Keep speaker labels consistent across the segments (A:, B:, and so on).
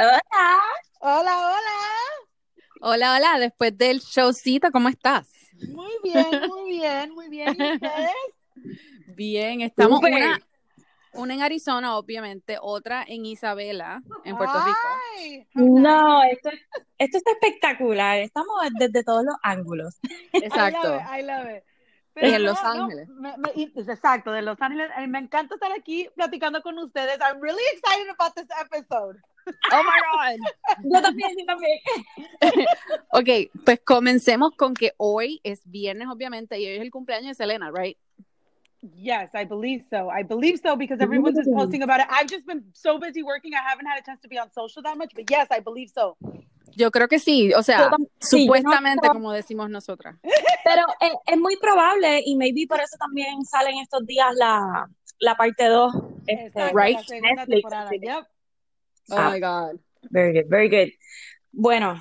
A: Hola.
B: Hola, hola.
C: Hola, hola, después del showcito, ¿cómo estás?
B: Muy bien, muy bien, muy bien. ¿Y ustedes?
C: Bien, estamos una, una en Arizona, obviamente, otra en Isabela, en Puerto Rico.
B: Ay,
A: No, esto, esto está espectacular. Estamos desde todos los ángulos.
C: Exacto.
B: I love it, I love it.
C: Y en Los Ángeles.
B: me- me- y- exacto, de Los Ángeles. Me encanta estar aquí platicando con ustedes. I'm really excited about this episode.
C: Oh my
A: Yo también, yo también.
C: God. Ok, pues comencemos con que hoy es viernes, obviamente, y hoy es el cumpleaños de Selena, right?
B: Yes, I believe so. I believe so because everyone's just posting about it. I've just been so busy working, I haven't had a chance to be on social that much, but yes, I believe so.
C: Yo creo que sí, o sea,
A: sí, no
C: supuestamente,
A: creo-
C: como decimos nosotras.
A: Pero es, es muy probable y maybe por eso también sale en estos días la, la parte 2.
B: Exacto,
C: right.
B: la segunda
A: Netflix,
B: temporada.
A: sí.
B: Yep.
C: Oh
A: Ah.
C: my God.
A: Very good, very good. Bueno,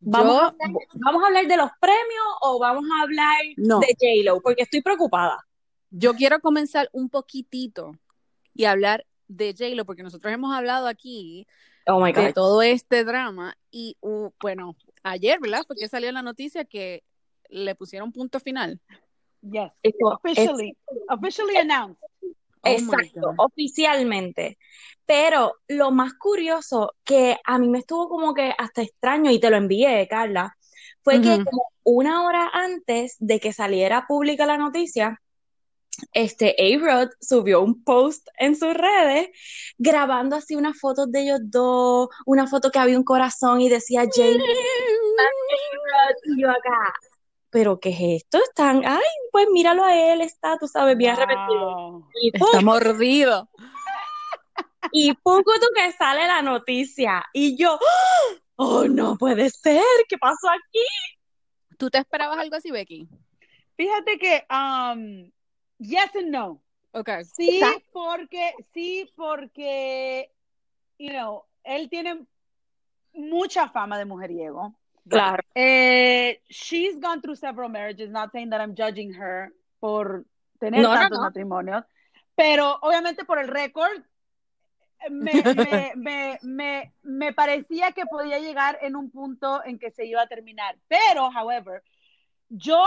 A: ¿vamos,
C: Yo-
A: a hablar, ¿vamos a hablar de los premios o vamos a hablar
C: No.
A: de J-Lo? Porque estoy preocupada.
C: Yo quiero comenzar un poquitito y hablar de J-Lo, porque nosotros hemos hablado aquí
A: Oh my
C: de
A: God.
C: todo este drama y uh, bueno, ayer, ¿verdad? Fue que salió la noticia que le pusieron punto final.
B: Yes. Officially, officially announced.
A: Exacto, oficialmente. Pero lo más curioso que a mí me estuvo como que hasta extraño y te lo envié, Carla, fue que como una hora antes de que saliera pública la noticia, este A-Rod subió un post en sus redes grabando así unas fotos de ellos dos, una foto que había un corazón y decía A-Rod y yo acá. ¿Pero qué es esto? Están, ay, pues míralo a él, está, tú sabes, bien arrepentido.
B: Wow.
A: Y pum,
C: Está mordido.
A: y poco tú que sale la noticia. Y yo, oh, no puede ser, ¿qué pasó aquí?
C: ¿Tú te esperabas algo así, Becky?
B: Fíjate que, um, yes and no.
C: Ok.
B: Sí,
A: Exacto.
B: porque, sí, porque, you know, él tiene mucha fama de mujeriego.
A: Claro.
B: Eh, she's gone through several marriages, not saying that I'm judging her por tener
A: No, no,
B: tantos
A: no.
B: matrimonios, pero obviamente por el récord, me, me, me, me, parecía que podía llegar en un punto en que se iba a terminar. Pero, however, yo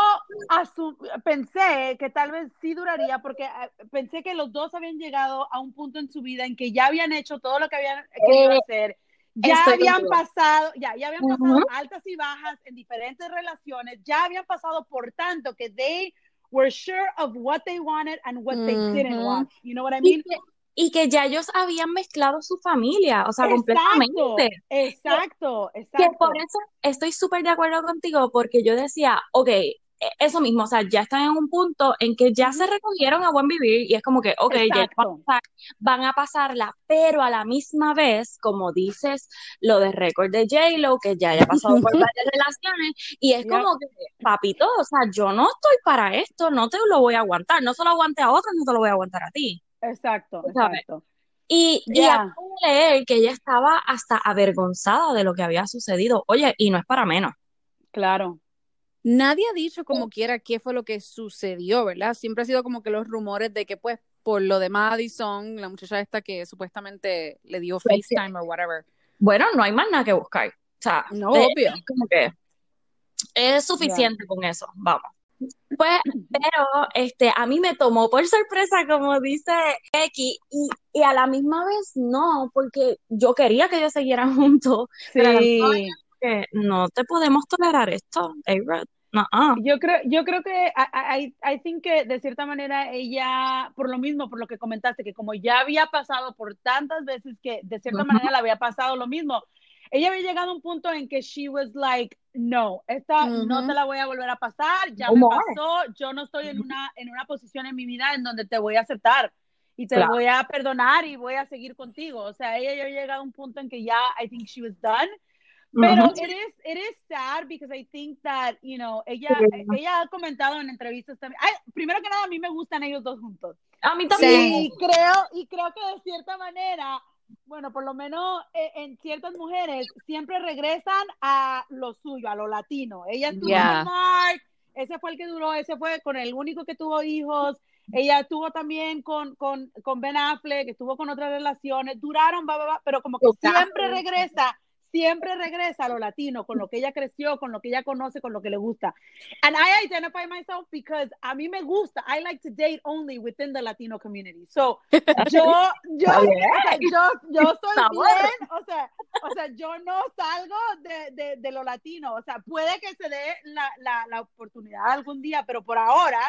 B: pensé que tal vez sí duraría porque eh, pensé que los dos habían llegado a un punto en su vida en que ya habían hecho todo lo que habían querido
A: Eh,
B: hacer. Ya
A: estoy
B: habían
A: contigo.
B: pasado, ya, ya habían pasado
A: Ujú.
B: altas y bajas en diferentes relaciones, ya habían pasado por tanto que they were sure of what they wanted and what they didn't want. You know what I
A: Y
B: mean?
A: que, y que ya ellos habían mezclado su familia, o sea,
B: Exacto,
A: completamente.
B: exacto,
A: Que
B: exacto.
A: por eso estoy súper de acuerdo contigo, porque yo decía, ok, eso mismo, o sea, ya están en un punto en que ya se recogieron a buen vivir y es como que, ok, ya van a,
B: Exacto.
A: pasar- van a pasarla, pero a la misma vez, como dices, lo de récord de J-Lo, que ya haya pasado por varias relaciones, y es como que, papito, o sea, yo no estoy para esto, no te lo voy a aguantar, no se lo aguante a otros, no te lo voy a aguantar a ti.
B: Exacto,
A: sabes.
B: exacto.
A: Y, y
B: Ya.
A: acabo de leer que ella estaba hasta avergonzada de lo que había sucedido. Oye, y no es para menos.
B: Claro.
C: Nadie ha dicho como quiera qué fue lo que sucedió, ¿verdad? Siempre ha sido como que los rumores de que, pues, por lo de Madison, la muchacha esta que supuestamente le dio
A: sí.
C: FaceTime o whatever.
A: Bueno, no hay más nada que buscar. O sea,
C: No, obvio.
A: como que es suficiente con eso. Vamos. Pues, pero este, a mí me tomó por sorpresa, como dice Becky, y, y a la misma vez no, porque yo quería que ellos siguieran juntos, pero que no te podemos tolerar esto, A-Rod. No, ah.
B: Yo creo, yo creo que I, I, I think que de cierta manera ella, por lo mismo, por lo que comentaste, que como ya había pasado por tantas veces que de cierta
A: Ujú.
B: manera le había pasado lo mismo, ella había llegado a un punto en que she was like, no, esta no
C: Ujú.
B: te la voy a volver a pasar, ya
A: No
B: me pasó, yo no estoy en una, en una posición en mi vida en donde te voy a aceptar y te
A: Claro.
B: voy a perdonar y voy a seguir contigo. O sea, ella ya había llegado a un punto en que ya, I think she was done. Pero
A: Ujú.
B: it is, it is sad because I think that, you know, ella,
A: Sí.
B: ella ha comentado en entrevistas también. Ay, primero que nada, a mí me gustan ellos dos juntos.
A: A mí también.
B: Y creo, y creo que de cierta manera, bueno, por lo menos eh, en ciertas mujeres siempre regresan a lo suyo, a lo latino. Ella estuvo
C: Yeah.
B: con Mark, ese fue el que duró, ese fue con el único que tuvo hijos. ella estuvo también con, con, con Ben Affleck, estuvo con otras relaciones, duraron, va, va, va, pero como que siempre regresa siempre regresa a lo latino, con lo que ella creció, con lo que ella conoce, con lo que le gusta. And I identify myself because a mí me gusta, I like to date only within the Latino community. So, yo, yo, yo, yo soy bien, o sea, o sea, yo no salgo de, de, de, lo latino, o sea, puede que se dé la, la, la oportunidad algún día, pero por ahora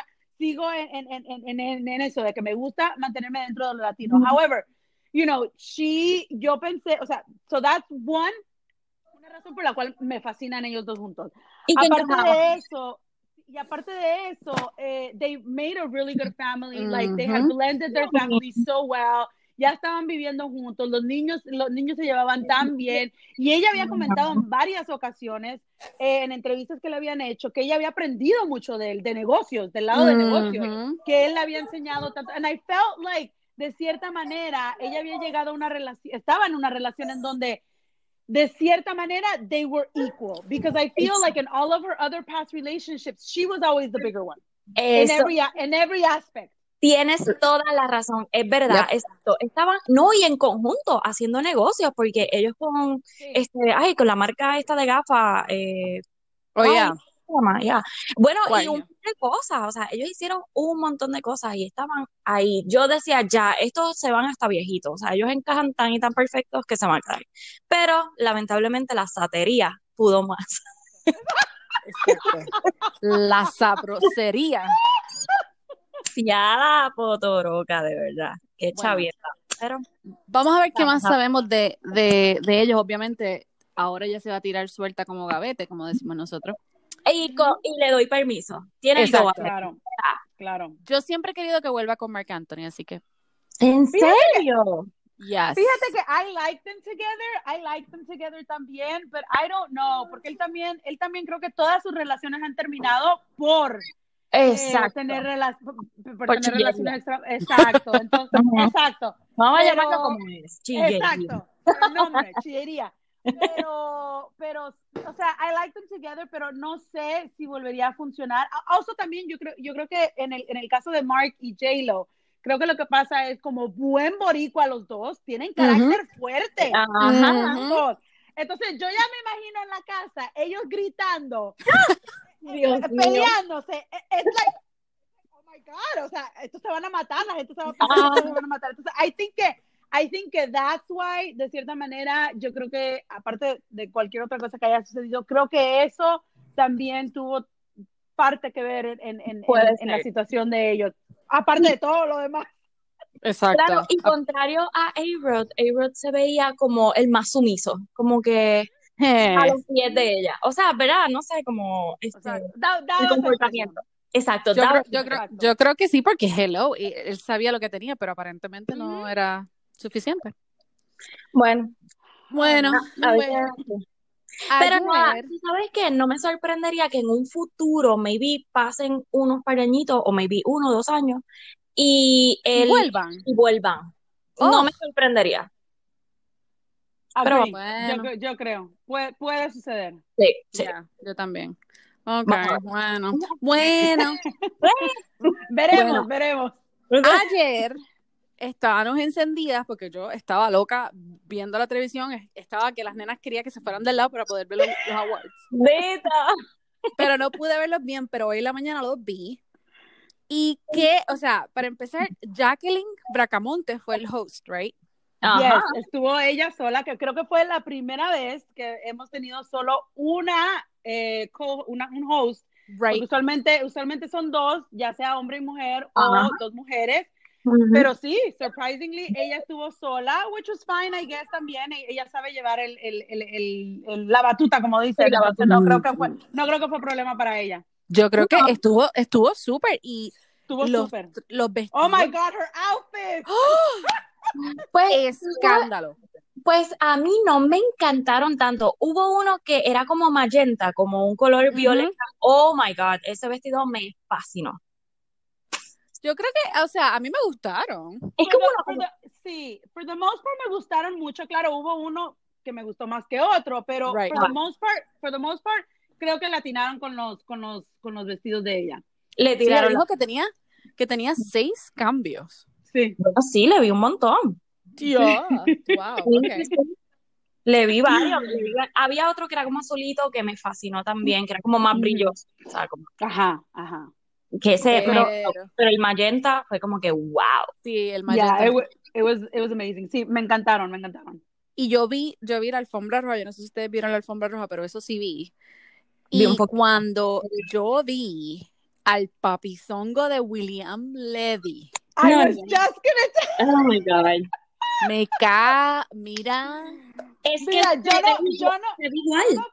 B: sigo en, en, en, en, eso, de que me gusta mantenerme dentro de lo latino. However, you know, she, yo pensé, o sea, so that's one, razón por la cual me fascinan ellos dos juntos. ¿Y aparte de eso, y aparte de eso, eh, they made a really good family. Like they have blended their family so well. Ya estaban viviendo juntos, los niños, los niños se llevaban tan bien. Y ella había comentado en varias ocasiones, eh, en entrevistas que le habían hecho, que ella había aprendido mucho de él, de negocios, del lado de negocios, que él le había enseñado tanto. And I felt like, de cierta manera, ella había llegado a una relación, estaba en una relación en donde de cierta manera, they were equal. Because I feel like in all of her other past relationships, she was always the bigger one. In every, in every aspect.
A: Tienes toda la razón, es verdad, exacto. Estaban, no, y en conjunto, haciendo negocios, porque ellos con, este, ay, con la marca esta de gafas, eh,
C: oh, yeah.
A: Bueno, y un de cosas, o sea, ellos hicieron un montón de cosas y estaban ahí. Yo decía, ya, estos se van hasta viejitos, o sea, ellos encajan tan y tan perfectos que se van a caer. Pero, lamentablemente, la satería pudo más.
C: La sabrosería.
A: La potoroca, de verdad. Qué chavieta. Pero,
C: vamos a ver qué más sabemos de, de, de ellos. Obviamente, ahora ya se va a tirar suelta como gavete, como decimos nosotros.
A: Y, y le doy permiso. Tiene
B: Claro, claro.
C: Yo siempre he querido que vuelva con Mark Anthony, así que.
A: ¿En serio?
C: Yes.
B: Fíjate que I like them together, I like them together también, but I don't know, porque él también, él también creo que todas sus relaciones han terminado por
A: eh, exacto.
B: tener, por, tener relaciones extra, exacto, entonces, exacto.
A: Vamos a llamarlo como es,
B: Exacto, el nombre, chillería. Pero, pero, o sea, I like them together, pero no sé si volvería a funcionar. Also también yo creo, yo creo que en el, en el caso de Mark y J-Lo, creo que lo que pasa es como buen boricua los dos, tienen carácter fuerte. Entonces yo ya me imagino en la casa, ellos gritando, eh, peleándose. Es like, oh my God, o sea, estos se van a matar, la gente se va a, ah. se van a matar. Entonces, I think que I think que that's why, de cierta manera, yo creo que, aparte de cualquier otra cosa que haya sucedido, creo que eso también tuvo parte que ver en, en, en, la situación de ellos, aparte de todo lo demás.
C: Exacto.
A: Claro, y contrario a A-Rod, A-Rod se veía como el más sumiso, como que a los pies de ella. O sea, ¿verdad? No sé, como este, el comportamiento. Exacto.
C: Yo creo, yo, creo, yo creo, que sí, porque hello, él sabía lo que tenía, pero aparentemente no era suficiente.
A: Bueno.
C: Bueno,
A: pero no, ¿sabes qué? No me sorprendería que en un futuro, maybe pasen unos par o maybe uno o dos años, y,
C: vuelvan.
A: Y vuelvan. No oh. me sorprendería.
B: Pero bueno. yo, creo, puede, puede suceder.
A: Sí, sí.
C: yo también. Ok, bueno. Bueno.
B: veremos, veremos.
C: Ayer estábamos encendidas porque yo estaba loca viendo la televisión, estaba que las nenas querían que se fueran del lado para poder ver los, awards. Pero no pude verlos bien, pero hoy en la mañana los vi. Y que, o sea, para empezar, Jacqueline Bracamonte fue el host, right?
B: Yes, estuvo ella sola, que creo que fue la primera vez que hemos tenido solo una, eh, una un host.
C: Right.
B: Usualmente, usualmente son dos, ya sea hombre y mujer o dos mujeres. Pero sí, surprisingly, ella estuvo sola, which was fine, I guess, también. E-, ella sabe llevar el, el, el, el la batuta, como dice. no, creo que fue, no creo que fue problema para ella.
C: Yo creo que estuvo estuvo súper y
B: estuvo súper.
C: Los vestidos.
B: Oh my God, her outfit.
A: Pues,
C: escándalo.
A: Pues a mí no me encantaron tanto. Hubo uno que era como magenta, como un color violeta. Oh my God, ese vestido me fascinó.
C: Yo creo que, o sea, a mí me gustaron.
B: Es como sí, for the most part me gustaron mucho. Claro, hubo uno que me gustó más que otro, pero for the most part, for the most part, creo que latinaron con los, con los, con los vestidos de ella.
C: Le tiraron. lo que tenía que tenía seis cambios.
B: Sí.
A: Bueno, sí, le vi un montón.
C: Tío, wow, okay.
A: Le vi varios. le vi va- Había otro que era como azulito que me fascinó también, que era como más brilloso. O sea, como
B: Ajá, ajá.
A: Que ese, pero,
C: Pero,
A: pero el magenta fue como que wow.
C: sí, el
B: Yeah,
C: magenta.
B: it, wa- it was, it was amazing. Sí, me encantaron, me encantaron.
C: Y yo vi, yo vi la alfombra roja, yo no sé si ustedes vieron la alfombra roja, pero eso sí vi.
A: Vi
C: Y
A: un poco.
C: cuando yo vi al papizongo de William Levy,
B: I was just gonna
A: Oh my God.
C: me ca, mira,
A: Es que
B: Mira,
A: se
B: yo no,
A: ve,
B: yo no,
A: se ve igual.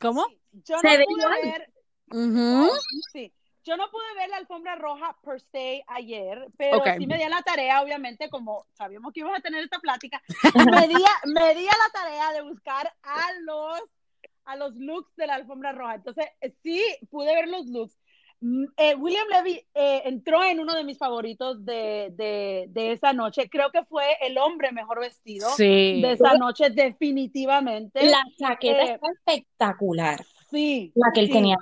C: ¿cómo?
B: yo
A: Se
B: no
A: ve
B: pude
A: igual.
B: ver, sí, yo no pude ver la alfombra roja per se ayer, pero sí me di a la tarea, obviamente, como sabíamos que íbamos a tener esta plática, me di, a, me di a la tarea de buscar a los, a los looks de la alfombra roja. Entonces, sí pude ver los looks. Mm, eh, William Levy eh, entró en uno de mis favoritos de, de, de esa noche. Creo que fue el hombre mejor vestido
C: Sí.
B: de esa noche, definitivamente.
A: La chaqueta
B: Eh,
A: está espectacular.
B: Sí.
A: La que él
B: sí,
A: tenía.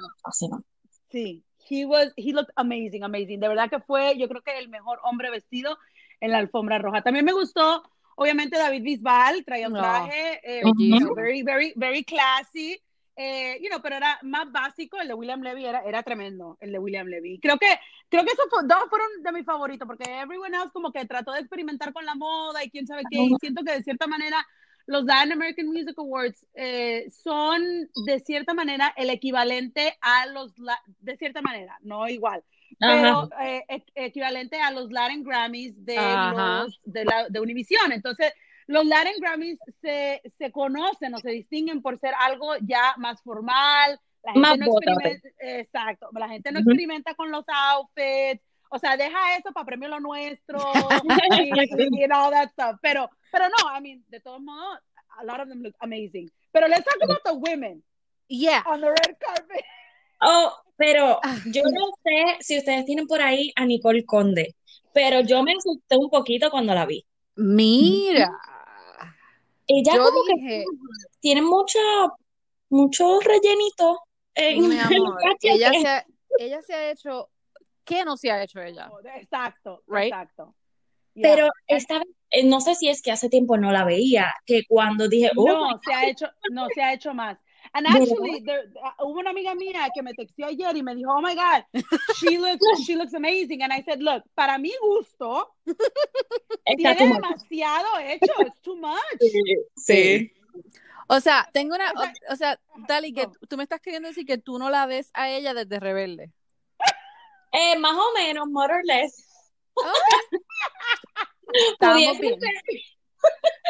B: Sí. He was, he looked amazing, amazing. De verdad que fue, yo creo que el mejor hombre vestido en la alfombra roja. También me gustó, obviamente, David Bisbal, traía un
C: No,
B: traje, eh,
C: bellísimo.
B: you know, very, very, very classy. Eh, you know, pero era más básico, el de William Levy era, era tremendo, el de William Levy. Creo que, creo que esos dos fueron de mis favoritos, porque everyone else como que trató de experimentar con la moda y quién sabe qué, y siento que de cierta manera los Latin American Music Awards eh, son de cierta manera el equivalente a los, de cierta manera, no igual, pero eh, e- equivalente a los Latin Grammys de, los, de, la, de Univision. Entonces, los Latin Grammys se, se conocen o se distinguen por ser algo ya más formal. La gente
A: Más
B: no experimenta, exacto, la gente no experimenta con los outfits. O sea, deja eso para premio lo nuestro y, y, and all that stuff. Pero, pero no, I mean, de todos modos, a lot of them look amazing. Pero let's talk about the women
C: Yeah.
B: on the red carpet.
A: Oh, pero
C: Ah.
A: yo no sé si ustedes tienen por ahí a Nicole Conde, pero yo me asusté un poquito cuando la vi.
C: Mira.
A: Ella
C: Yo
A: como
C: dije,
A: que tiene mucha, mucho rellenito en
C: mi
A: el
C: amor, ella se, ha, ella se ha hecho, ¿qué no se ha hecho ella?
B: Exacto,
C: Right?
B: exacto. Yeah.
A: Pero esta vez, eh, no sé si es que hace tiempo no la veía, que cuando dije, oh,
B: no, se ha hecho, no, se ha hecho más. And actually, there, uh, hubo una amiga mía que me texteó ayer y me dijo, oh my God, she looks, she looks amazing. And I said, look, para mi gusto,
A: está
B: tiene demasiado hecho, it's too much.
A: Sí.
C: O sea, tengo una,
B: O sea,
C: o, o sea, Dali, que
B: no.
C: tú me estás queriendo decir que tú no la ves a ella desde Rebelde.
A: Eh, más o menos, more or less.
C: Bien.
A: ser,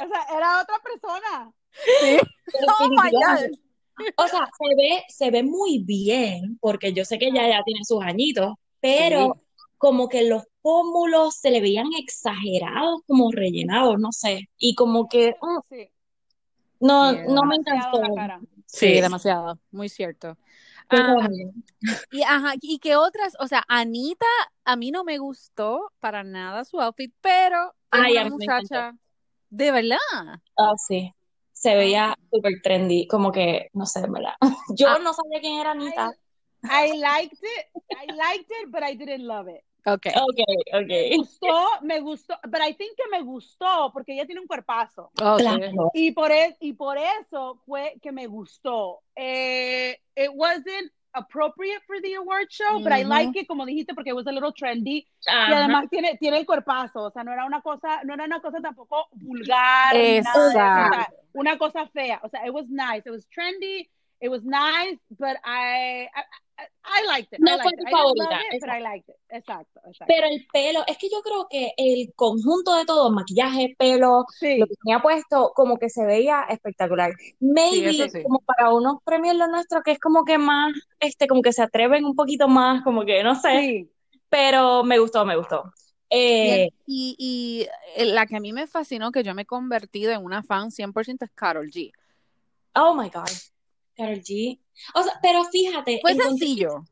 B: O sea, era otra persona.
C: Sí. Oh my. God.
A: O sea, se ve, se ve muy bien, porque yo sé que ella ya tiene sus añitos, pero como que los pómulos se le veían exagerados, como rellenados, no sé, y como que mm,
B: Sí,
A: no, no me encantó.
B: la cara.
C: Sí,
A: Sí.
C: demasiado, muy cierto. Ah, y, ajá, y que otras, o sea, Anita, a mí no me gustó para nada su outfit, pero
A: Ay,
C: una muchacha, de verdad.
A: ah, sí, se veía súper trendy, como que, no sé, en verdad. Yo
C: Ah.
A: no sabía quién era Anita.
B: I liked it, I liked it, but I didn't love it.
C: Ok.
A: Ok,
B: Me
A: ok.
B: gustó, me gustó, but I think que me gustó porque ella tiene un cuerpazo.
C: Oh.
A: Claro.
B: Y por, e- y por eso fue que me gustó. Eh, it wasn't appropriate for the award show, but I like it, como dijiste, porque it was a little trendy. Y
A: Ajá.
B: además tiene, tiene el cuerpazo, o sea, no era una cosa, no era una cosa tampoco vulgar, nada o sea, una cosa fea. O sea, it was nice, it was trendy, it was nice, but I, I, I, liked it.
A: No
B: I
A: fue
B: liked
A: tu
B: it.
A: Favorita,
B: it, but I liked it. Exacto, exacto.
A: Pero el pelo, es que yo creo que el conjunto de todo, maquillaje, pelo,
B: sí,
A: lo que tenía puesto, como que se veía espectacular. Maybe,
C: sí.
A: como para unos premios los nuestros, que es como que más, este, como que se atreven un poquito más, como que no sé,
B: sí.
A: pero me gustó, me gustó. Eh,
C: Y, y eh, la que a mí me fascinó, que yo me he convertido en una fan 100% es Carol G.
A: oh my God, Karol G. O sea, pero fíjate,
C: Fue sencillo.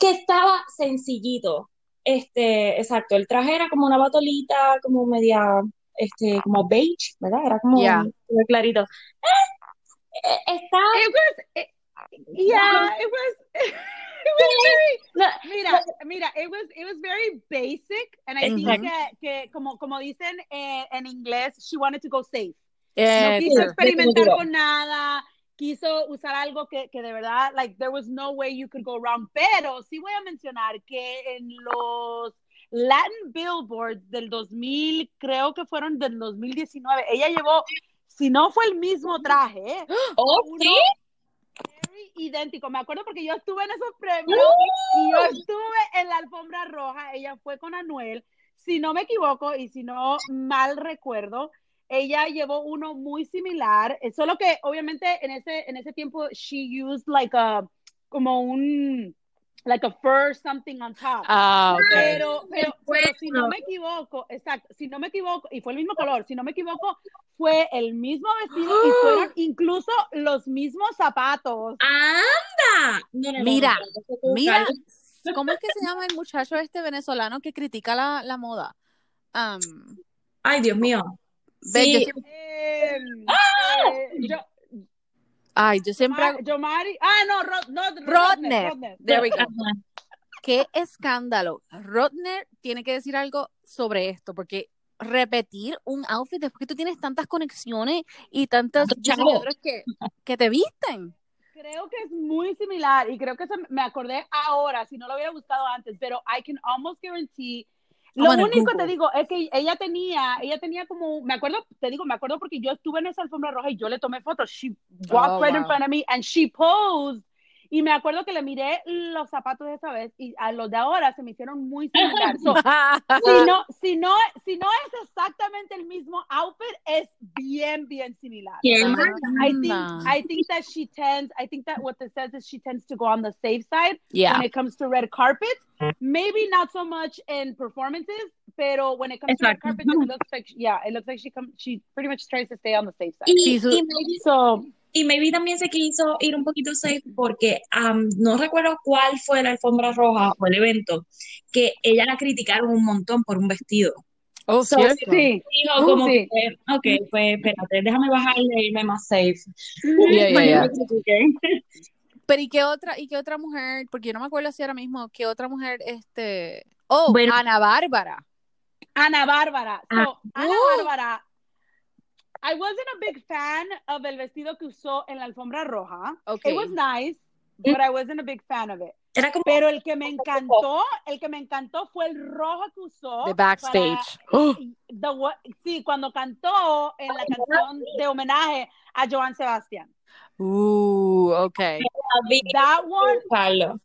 A: que estaba sencillito. Este, exacto, el traje era como una batolita, como media, este, como beige, ¿verdad? Era como
C: Ya.
A: muy clarito. Eh, eh, está
B: It was, it- yeah, it was, mira, mira, it was, it was very basic, and I think que, que como, como dicen eh, en inglés, she wanted to go safe. Eh, no quiso experimentar con nada, quiso usar algo que, que de verdad, like, there was no way you could go wrong, pero sí voy a mencionar que en los Latin Billboards del 2000, creo que fueron del 2019, ella llevó, si no fue el mismo traje, ¿eh?
A: ¿Oh, sí?
B: idéntico. Me acuerdo porque yo estuve en esos premios y yo estuve en la alfombra roja. Ella fue con Anuel. Si no me equivoco y si no mal recuerdo, ella llevó uno muy similar. Solo que obviamente en ese, en ese tiempo she used like a como un like a fur something on top.
C: Ah,
B: pero, pero, pero, si no me equivoco, exacto, si no me equivoco, y fue el mismo color, si no me equivoco, fue el mismo vestido y fueron incluso los mismos zapatos.
A: ¡Anda!
C: mira, mira, ¿cómo es que se llama el muchacho este venezolano que critica la, la moda?
A: Ay, Dios mío.
C: Sí. Eh, yo, Ay, yo siempre.
B: Yo Mari. Ah, no,
C: Rodner. There we go. Qué escándalo. Rodner tiene que decir algo sobre esto, porque repetir un outfit después que tú tienes tantas conexiones y tantos diseñadores que, que te visten.
B: Creo que es muy similar y creo que me acordé ahora, si no lo hubiera gustado antes, pero I can almost guarantee lo único te digo es que ella tenía, ella tenía como, me acuerdo, te digo, me acuerdo porque yo estuve en esa alfombra roja y yo le tomé fotos. She walked oh, right in front of me and she posed y me acuerdo que le miré los zapatos de esa vez y a los de ahora se me hicieron muy similares. si, no, si, no, si no es exactamente el mismo outfit, es bien, bien similar. I think, I think that she tends, I think that what it says is she tends to go on the safe side when it comes to red carpet. Maybe not so much in performances, pero when it comes to red carpet, it looks like, yeah, it looks like she comes, she pretty much tries to stay on the safe side.
A: Y, y so, y maybe también se quiso ir un poquito safe porque no recuerdo cuál fue la alfombra roja o el evento, que ella la criticaron un montón por un vestido.
C: Oh,
A: sí. Dijo como sí. ok, pues espérate, déjame bajarle e irme más safe.
C: Pero ¿y qué otra, y qué otra mujer? Porque yo no me acuerdo si ahora mismo, ¿qué otra mujer, este... Oh, Ana Bárbara.
B: Ana Bárbara. So, Ana Bárbara I wasn't a big fan of el vestido que usó en la alfombra roja. Okay. It was nice, but I wasn't a big fan of it.
A: Era como...
B: Pero el que me encantó, el que me encantó fue el rojo que usó.
C: The backstage.
B: the, sí, cuando cantó en la canción de homenaje a Joan Sebastián.
C: Ooh, okay.
B: That one.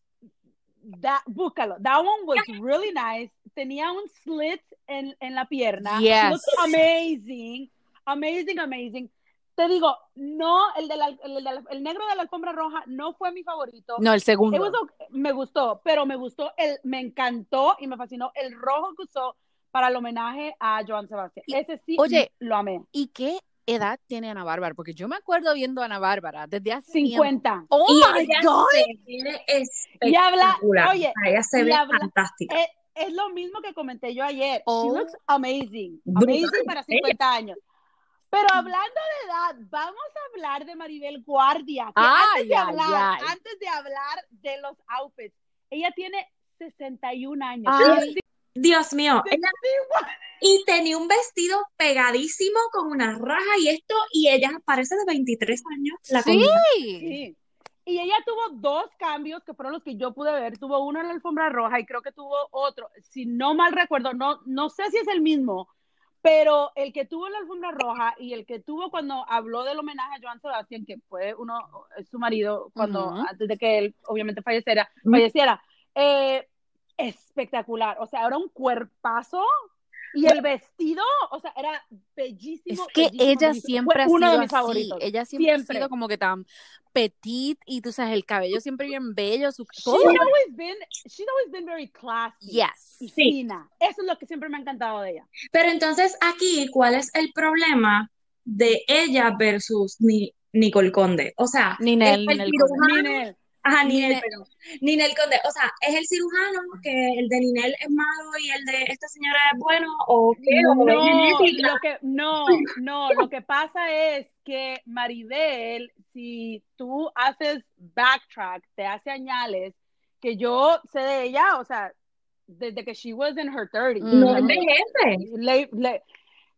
B: That, búscalo. That one was really nice. Tenía un slit en, en la pierna.
C: Yes.
B: It looked amazing amazing, amazing. Te digo, no, el, de el, negro de la alfombra roja no fue mi favorito.
C: No, el segundo.
B: me gustó, pero me gustó, el, me encantó y me fascinó el rojo que usó para el homenaje a Joan Sebastián. Ese sí
C: oye,
B: lo amé.
C: ¿Y qué edad tiene Ana Bárbara? Porque yo me acuerdo viendo a Ana Bárbara desde hace
B: 50.
C: ¡Oh, my God!
B: y habla, oye,
A: ella se ve fantástica.
B: Es, lo mismo que comenté yo ayer. She oh. looks amazing. Amazing para 50 años. Pero hablando de edad, vamos a hablar de Maribel Guardia. antes, de hablar, antes de hablar de los outfits, ella tiene 61 años.
A: Dios mío. y tenía un vestido pegadísimo con una raja y esto, y ella parece de 23 años.
C: La
B: sí. sí. Y ella tuvo dos cambios que fueron los que yo pude ver. Tuvo uno en la alfombra roja y creo que tuvo otro. Si no mal recuerdo, no, no sé si es el mismo, pero el que tuvo la alfombra roja y el que tuvo cuando habló del homenaje a Joan Sebastián, que fue uno, su marido, cuando antes de que él obviamente falleciera, falleciera eh, espectacular. O sea, era un cuerpazo y el vestido, o sea, era bellísimo.
C: Es que ella siempre ha sido uno de mis favoritos. Ella siempre, ha sido como que tan petit y tú sabes, el cabello siempre bien bello. Su,
B: todo. She's always been, she's always been very classy.
C: Yes.
B: Y fina. Eso es lo que siempre me ha encantado de ella.
A: Pero entonces aquí, ¿cuál es el problema de ella versus Nicole Conde? O sea,
C: Ninel,
A: Ninel, Ninel. Ajá, Ninel, pero Ninel Conde, o sea, ¿es el cirujano que el de Ninel es malo y el de esta señora es bueno o qué?
B: No, lo que, no, no, lo que pasa es que Maribel, si tú haces backtrack, te hace añales, que yo sé de ella, o sea, desde que she was in her 30s.
A: No envejece.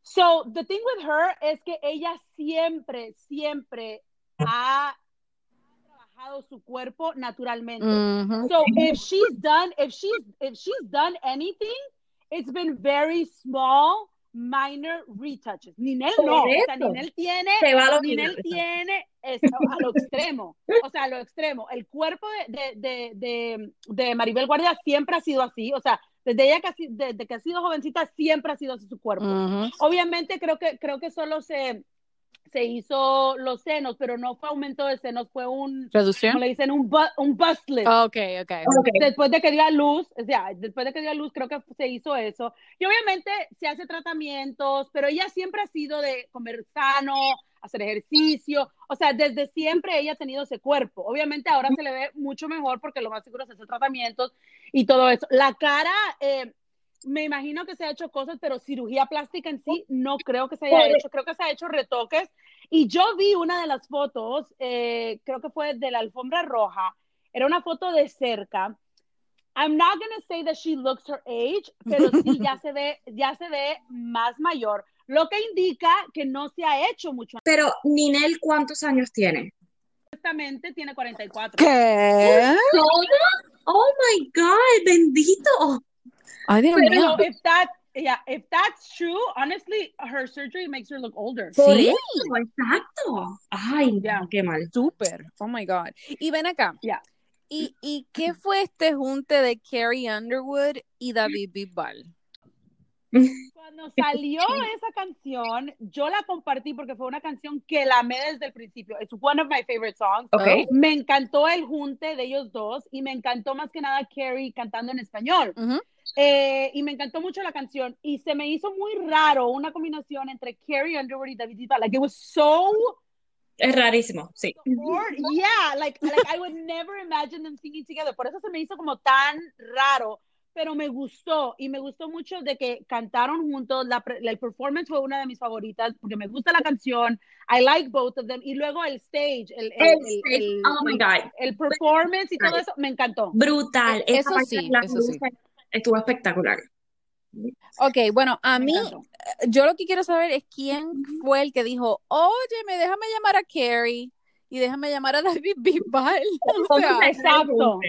B: So, the thing with her es que ella siempre, siempre ha su cuerpo naturalmente. So, if she's done, if she's, if she's done anything, it's been very small, minor retouches. Ninel no, o sea, Ninel tiene, Ninel tiene esto, a lo extremo, o sea, a lo extremo. El cuerpo de, de, de, de, Maribel Guardia siempre ha sido así, o sea, desde ella que, desde que ha sido jovencita siempre ha sido así su cuerpo. Obviamente creo que, creo que solo se, se hizo los senos, pero no fue aumento de senos, fue un...
C: ¿Reducción?
B: Como le dicen, un, bu un bust lift.
C: Oh, okay, okay.
B: Después de que dio a luz, o sea, después de que dio a luz, creo que se hizo eso. Y obviamente se hace tratamientos, pero ella siempre ha sido de comer sano, hacer ejercicio, o sea, desde siempre ella ha tenido ese cuerpo. Obviamente ahora se le ve mucho mejor porque lo más seguro es hacer tratamientos y todo eso. La cara... Eh, me imagino que se ha hecho cosas, pero cirugía plástica en sí no creo que se haya hecho. Creo que se ha hecho retoques. Y yo vi una de las fotos, eh, creo que fue de la alfombra roja. Era una foto de cerca. I'm not going to say that she looks her age, pero sí ya se ve, ya se ve más mayor, lo que indica que no se ha hecho mucho.
A: Pero Ninel, ¿cuántos años tiene?
B: Exactamente, tiene 44.
C: ¿Qué?
A: Oh my God, bendito.
C: Ay, Dios
B: mío. If that, yeah, if that's true, honestly, her surgery makes her look older.
A: Sí, exacto. Ay, yeah. qué mal.
C: Súper. Oh my God. Y ven acá.
B: Yeah.
C: ¿Y, ¿Y qué fue este junte de Carrie Underwood y David Bisbal?
B: Cuando salió esa canción, yo la compartí porque fue una canción que la amé desde el principio. Es one of my favorite songs.
A: Okay.
B: Me encantó el junte de ellos dos y me encantó más que nada Carrie cantando en español. Eh, y me encantó mucho la canción y se me hizo muy raro una combinación entre Carrie Underwood y David Bisbal. Like it was so
A: es rarísimo, sí.
B: Yeah, like, like I would never imagine them singing together. Por eso se me hizo como tan raro pero me gustó y me gustó mucho de que cantaron juntos. La, el performance fue una de mis favoritas porque me gusta la canción. I like both of them. Y luego el stage, el, el, el,
A: oh my God.
B: el performance y todo eso, me encantó.
A: Brutal.
C: Eso sí, eso sí.
A: Estuvo espectacular.
C: Ok, bueno, a mí, yo lo que quiero saber es quién fue el que dijo, oye, me déjame llamar a Carrie y déjame llamar a David Bisbal.
B: O sea, exacto.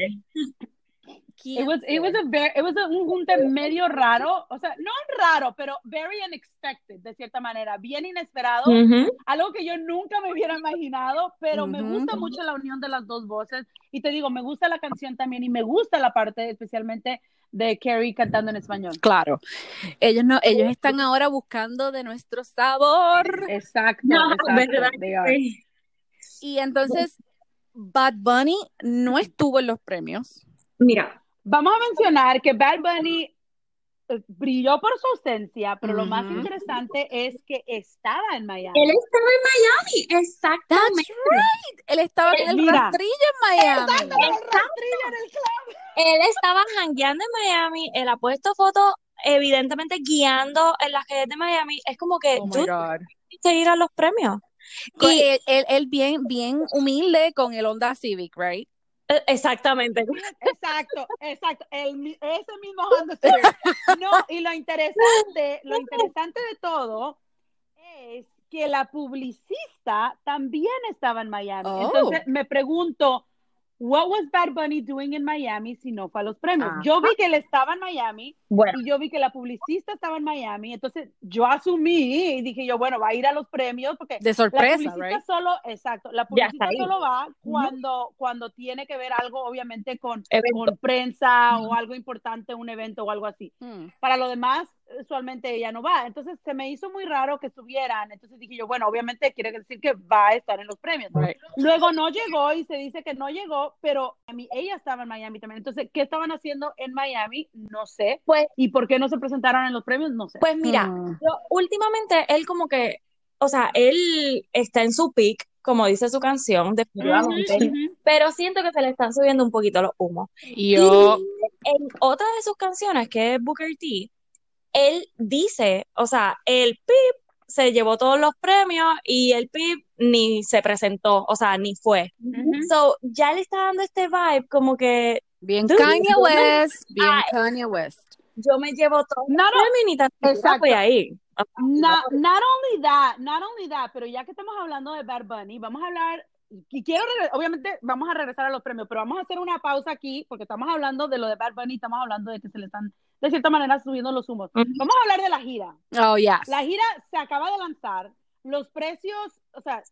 B: It was, it was a very, it was a, un junte medio raro, o sea, no raro, pero very unexpected, de cierta manera, bien inesperado, algo que yo nunca me hubiera imaginado, pero me gusta mucho la unión de las dos voces, y te digo, me gusta la canción también, y me gusta la parte especialmente de Carrie cantando en español.
C: Claro, ellos no, ellos están ahora buscando de nuestro sabor.
B: Exacto, exacto
C: Y entonces, Bad Bunny no estuvo en los premios.
A: Mira,
B: Vamos a mencionar que Bad Bunny brilló por su ausencia, pero lo más interesante es que estaba en Miami.
A: Él estaba en Miami, exactamente.
C: Él estaba en el rastrillo en Miami.
B: Exacto, en el rastrillo en el club.
A: Él estaba jangueando en Miami, él ha puesto fotos evidentemente guiando en las redes de Miami. Es como que
C: oh
A: tú ir a los premios.
C: Y él, él, bien, bien humilde con el Honda Civic, right?
A: E, exactamente.
B: Exacto, exacto. El, ese mismo Honda No, y lo interesante, lo interesante de todo es que la publicista también estaba en Miami. Oh. Entonces me pregunto, What was Bad Bunny doing in Miami si no fue a los premios? Yo vi que él estaba en Miami y yo vi que la publicista estaba en Miami, entonces yo asumí y dije yo, bueno, va a ir a los premios porque
C: de sorpresa,
B: la publicista solo, exacto, la publicista solo va cuando cuando tiene que ver algo obviamente con, con prensa o algo importante, un evento o algo así. Hmm. Para lo demás, usualmente ella no va. Entonces se me hizo muy raro que estuvieran. Entonces dije yo, bueno, obviamente quiere decir que va a estar en los premios. Luego no llegó y se dice que no llegó, pero a mí, ella estaba en Miami también. Entonces, ¿qué estaban haciendo en Miami? No sé.
A: Pues,
B: ¿Y por qué no se presentaron en los premios? No sé.
A: Pues mira, hmm. últimamente él como que, o sea, él está en su peak, como dice su canción, definitivamente, pero siento que se le están subiendo un poquito los humos.
C: Yo...
A: Y en otra de sus canciones, que es Booker T, él dice, o sea, el PIB se llevó todos los premios y el PIB ni se presentó, o sea, ni fue. So, ya le está dando este vibe como que
C: Bien Kanye West, bien Kanye West.
A: Yo me llevo todo. No, no, exacto. ahí.
B: Not, not only that, not only that, pero ya que estamos hablando de Bad Bunny, vamos a hablar y quiero, obviamente, vamos a regresar a los premios, pero vamos a hacer una pausa aquí porque estamos hablando de lo de Bad Bunny, estamos hablando de que se le están, de cierta manera, subiendo los humos. Vamos a hablar de la gira.
C: Oh, yes.
B: La gira se acaba de lanzar, los precios, o sea,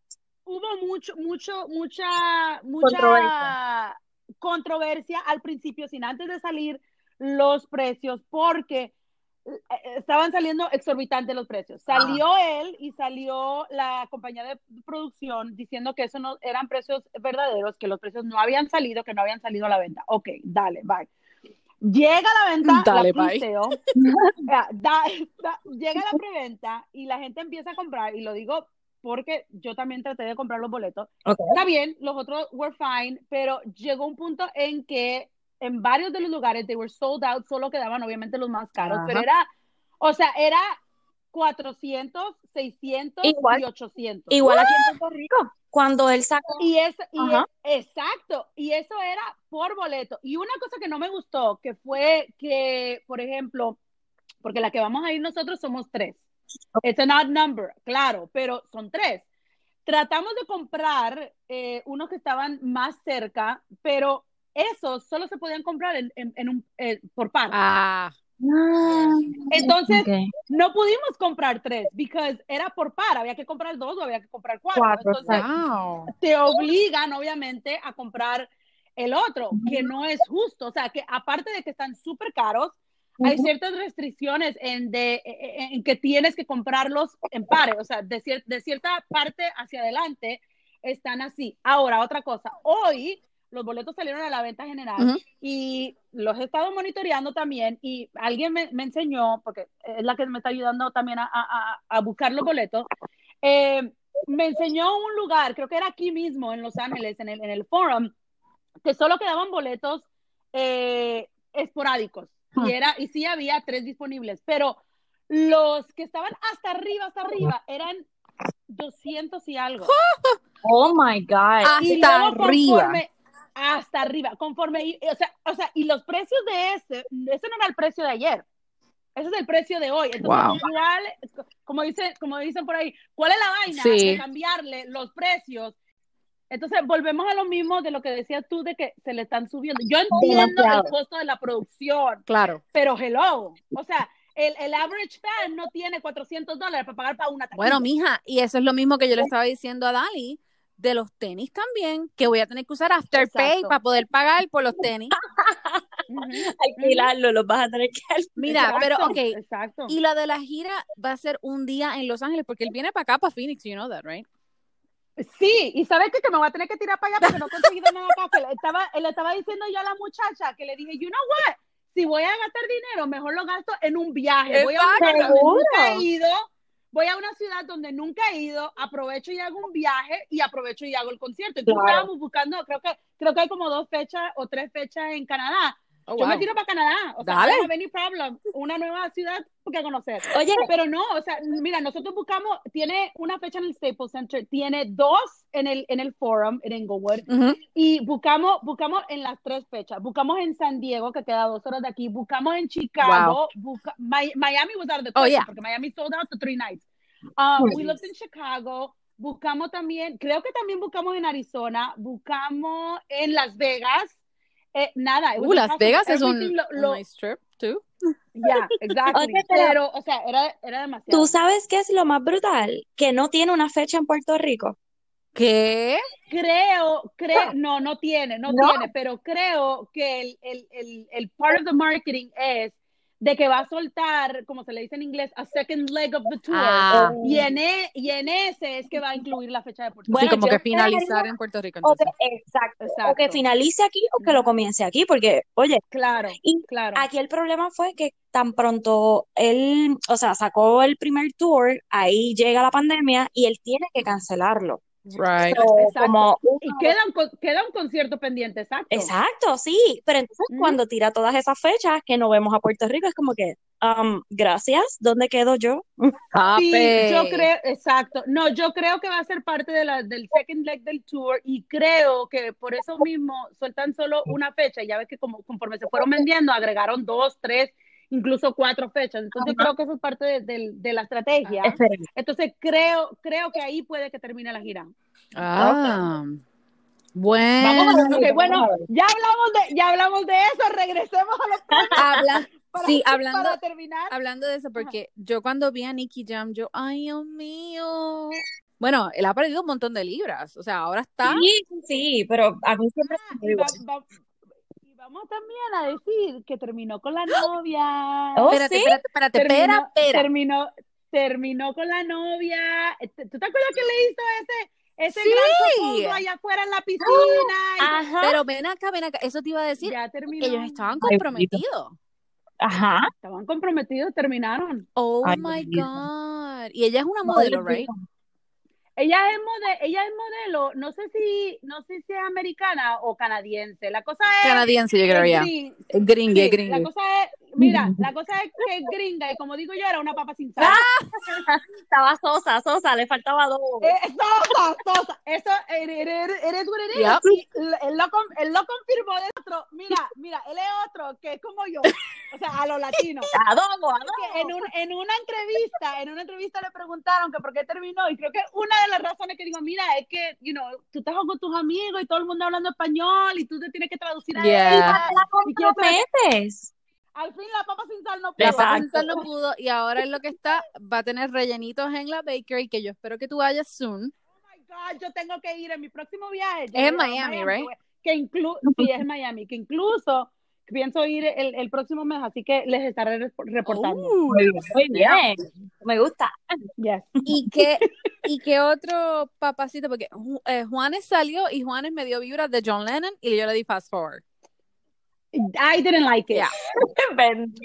B: hubo mucho, mucho, mucha, mucha controversia al principio, sin antes de salir los precios, porque eh, estaban saliendo exorbitantes los precios. Salió él y salió la compañía de producción diciendo que eso no eran precios verdaderos, que los precios no habían salido, que no habían salido a la venta. Ok, dale, bye. Llega la venta, dale, la llega la preventa y la gente empieza a comprar, y lo digo porque yo también traté de comprar los boletos. Está bien, los otros were fine, pero llegó un punto en que en varios de los lugares, they were sold out, solo quedaban obviamente los más caros, pero era, o sea, era 400, 600 y 800.
A: Igual aquí en Puerto Rico, cuando él sacó.
B: Y, es, exacto, y eso era por boleto. Y una cosa que no me gustó, que fue que, por ejemplo, porque la que vamos a ir nosotros somos tres. It's an odd number, claro, pero son tres. Tratamos de comprar eh, unos que estaban más cerca, pero esos solo se podían comprar en, en, un, eh, por par.
C: Ah.
B: Entonces, no pudimos comprar tres, porque era por par, había que comprar dos o había que comprar cuatro. Entonces, te obligan, obviamente, a comprar el otro, que no es justo. O sea, que aparte de que están súper caros, hay ciertas restricciones en, de, e, e, en que tienes que comprarlos en pares, o sea, de, de cierta parte hacia adelante están así. Ahora, otra cosa, hoy los boletos salieron a la venta general y los he estado monitoreando también y alguien me, enseñó, porque es la que me está ayudando también a, a, buscar los boletos, eh, me enseñó un lugar, creo que era aquí mismo en Los Ángeles, en el, en el forum, que solo quedaban boletos eh, esporádicos. Y, era, y sí había tres disponibles, pero los que estaban hasta arriba, hasta arriba, eran 200 y algo.
A: Oh my God.
C: Hasta arriba
B: hasta arriba, conforme, o sea, o sea, y los precios de ese, ese no era el precio de ayer, ese es el precio de hoy. Entonces, como, dice, como dicen por ahí, ¿cuál es la vaina de cambiarle los precios? Entonces, volvemos a lo mismo de lo que decías tú, de que se le están subiendo. Yo entiendo el costo de la producción.
C: Claro.
B: Pero hello, o sea, el, el, average fan no tiene 400 dólares para pagar para una taquilla.
C: Bueno, mija, y eso es lo mismo que yo le estaba diciendo a Dali, de los tenis también, que voy a tener que usar Afterpay para poder pagar por los tenis.
A: Alquilarlo, los vas a tener que
C: Mira, pero ok. Exacto. Y la de la gira va a ser un día en Los Ángeles, porque él viene para acá, para Phoenix, you know that, right?
B: Sí, y ¿sabes qué? Que me voy a tener que tirar para allá porque no he conseguido nada acá. le estaba, le estaba diciendo yo a la muchacha que le dije, you know what? Si voy a gastar dinero, mejor lo gasto en un viaje. Voy a un nunca he ido voy a una ciudad donde nunca he ido, aprovecho y hago un viaje y aprovecho y hago el concierto. Entonces estábamos buscando, creo que, creo que hay como dos fechas o tres fechas en Canadá. Oh, yo me tiro para Canadá, o sea, Dale. no problem, una nueva ciudad que conocer. Oye, pero no, o sea, mira, nosotros buscamos, tiene una fecha en el Staples Center, tiene dos en el, en el Forum, en Englewood, y buscamos, buscamos en las tres fechas, buscamos en San Diego, que queda dos horas de aquí, buscamos en Chicago, Miami was out of the oh, porque Miami sold out to three nights. Um, we looked in Chicago, buscamos también, creo que también buscamos en Arizona, buscamos en Las Vegas, eh, nada.
C: Uh, Las Vegas es un, nice trip, too.
B: Yeah, exactly. pero, o sea, era, era demasiado.
A: ¿Tú sabes qué es lo más brutal? Que no tiene una fecha en Puerto Rico.
C: ¿Qué?
B: Creo, creo, no, no tiene, no, tiene, pero creo que el, el, el, el part of the marketing es de que va a soltar, como se le dice en inglés, a second leg of the tour. Ah. Y, en e, y, en ese es que va a incluir la fecha de Puerto
C: Rico. sí, como que finalizar en Puerto Rico.
A: exacto, exacto, O que finalice aquí o que lo comience aquí, porque, oye.
B: Claro,
A: y
B: claro.
A: Aquí el problema fue que tan pronto él, o sea, sacó el primer tour, ahí llega la pandemia y él tiene que cancelarlo.
C: Right.
B: como y queda un, queda un, concierto pendiente, exacto.
A: Exacto, sí. Pero entonces cuando tira todas esas fechas que no vemos a Puerto Rico, es como que, um, gracias, ¿dónde quedo yo?
B: Sí, yo creo, exacto. No, yo creo que va a ser parte de la, del second leg del tour y creo que por eso mismo sueltan solo una fecha. Ya ves que como conforme se fueron vendiendo, agregaron dos, tres incluso cuatro fechas. Entonces creo que eso es parte de, de, la estrategia. Entonces creo, creo que ahí puede que termine la gira.
C: Ah. Bueno.
B: bueno, ya hablamos de, ya hablamos de eso, regresemos a los
C: Habla, sí, hablando, terminar. hablando de eso, porque yo cuando vi a Nicky Jam, yo, ay Dios mío. Bueno, él ha perdido un montón de libras, o sea, ahora está.
A: Sí, sí, pero a mí siempre
B: ah, vamos también a decir que terminó con la novia.
C: Oh, espérate, espérate, espérate, terminó, espera,
B: Terminó, terminó con la novia. Este, ¿Tú te acuerdas que le hizo ese, ese sí. gran allá afuera en la piscina?
C: Ajá. Pero ven acá, ven acá. Eso te iba a decir. Ya terminó. Ellos estaban comprometidos.
A: Ajá.
B: Estaban comprometidos, terminaron.
C: Oh my God. Y ella es una modelo, ¿right?
B: Ella es modelo, ella es modelo, no sé si, no sé si es americana o canadiense. La cosa es
C: canadiense, yo creo ya. Gringue, gringue.
B: La cosa es, mira, la cosa es que es gringa y como digo yo era una papa sin sal.
A: Estaba sosa, sosa, le faltaba dos.
B: Eh, sosa, sosa. Eso eres eres yep. él, lo, él lo confirmó de otro. Mira, mira, él es otro que es como yo. O sea, a los latinos.
A: Adobo, adobo.
B: En, un, en una entrevista, en una entrevista le preguntaron que por qué terminó y creo que una de las razones que dijo, mira, es que, you know, tú estás con tus amigos y todo el mundo hablando español y tú te tienes que traducir a
A: yeah. ¿Y
B: Al fin la papa sin sal no pudo.
C: La papa sin sal no pudo y ahora es lo que está, va a tener rellenitos en la bakery que yo espero que tú vayas soon.
B: Oh my God, yo tengo que ir en mi próximo viaje.
C: Es en Miami, right?
B: Que incluso, sí, es en Miami, que incluso pienso ir el, el, próximo mes, así que les estaré reportando.
A: Uh, muy bien, me gusta.
C: ¿Y qué, ¿Y qué otro papacito? Porque eh, Juanes salió y Juanes me dio vibras de John Lennon y yo le di fast forward.
B: I didn't like it.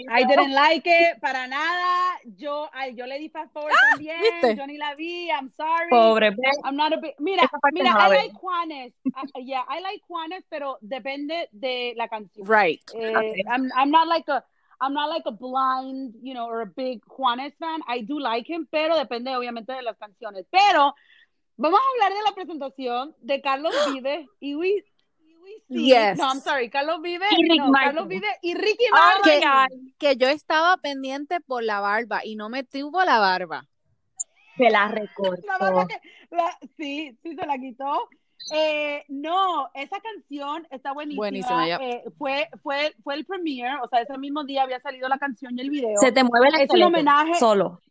B: I didn't like it para nada. Yo, ay, yo le di fast forward ¡Ah! también. Yo ni la vi. I'm sorry.
A: Pobre.
B: I'm not a big, mira, mira, I like Juanes. Uh, yeah, I like Juanes, pero depende de la canción.
C: Right.
B: Eh, I'm, I'm not like a I'm not like a blind, you know, or a big Juanes fan. I do like him, pero depende obviamente de las canciones. Pero vamos a hablar de la presentación de Carlos Vives y we
C: Yes.
B: No, I'm sorry, Carlos Vive y no, Carlos Vive y Ricky
C: oh Martin. que, yo estaba pendiente por la barba y no me tuvo la barba.
A: Se la recortó.
B: La sí, sí se la quitó. Eh, no, esa canción está buenísima. Buenísima, eh, fue, fue, fue el premiere, o sea, ese mismo día había salido la canción y el video.
A: Se te mueve el
B: Es un homenaje.
A: Solo.